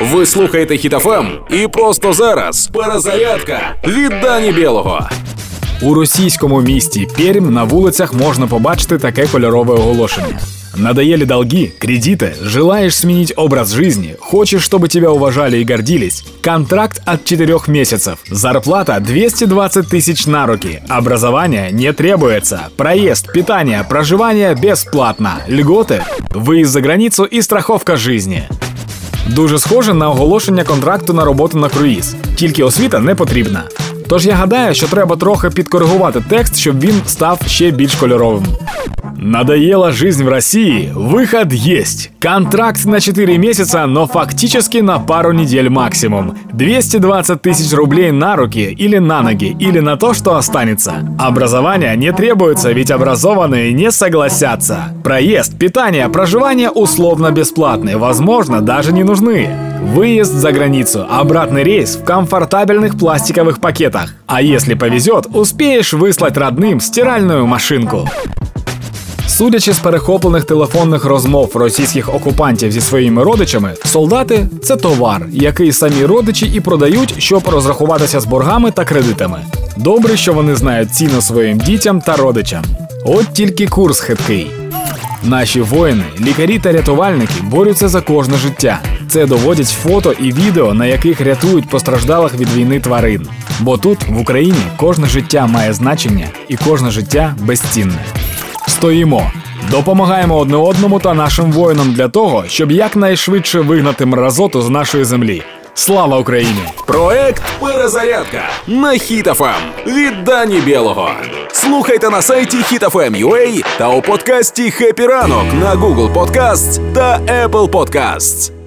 Ви слухаєте Хітофем і просто зараз перезарядка від Дані Білого. У російському місті Пермь на вулицях можна побачити таке кольорове оголошення. Надоели долги, кредиты, желаешь сменить образ жизни, хочешь, чтобы тебя уважали и гордились? Контракт от 4 месяцев, зарплата 220 тысяч на руки, образование не требуется, проезд, питание, проживание бесплатно, льготы, выезд за границу и страховка жизни. Дуже схоже на оголошення контракту на роботу на круїз, тільки освіта не потрібна. Тож я гадаю, що треба трохи підкоригувати текст, щоб він став ще більш кольоровим. Надоела жизнь в России? Выход есть. Контракт на 4 месяца, но фактически на пару недель максимум. 220 тысяч рублей на руки или на ноги, или на то, что останется. Образование не требуется, ведь образованные не согласятся. Проезд, питание, проживание условно бесплатные, возможно, даже не нужны. Выезд за границу, обратный рейс в комфортабельных пластиковых пакетах. А если повезет, успеешь выслать родным стиральную машинку. Судячи з перехоплених телефонних розмов російських окупантів зі своїми родичами, солдати це товар, який самі родичі і продають, щоб розрахуватися з боргами та кредитами. Добре, що вони знають ціну своїм дітям та родичам. От тільки курс хиткий. Наші воїни, лікарі та рятувальники борються за кожне життя. Це доводять фото і відео, на яких рятують постраждалих від війни тварин. Бо тут, в Україні, кожне життя має значення і кожне життя безцінне. Стоїмо, допомагаємо одне одному та нашим воїнам для того, щоб якнайшвидше вигнати мразоту з нашої землі. Слава Україні! Проект Перезарядка на Хітофем від Дані Білого. Слухайте на сайті HitFM.ua та у подкасті «Хеппі ранок» на Google Podcasts та Apple Podcasts.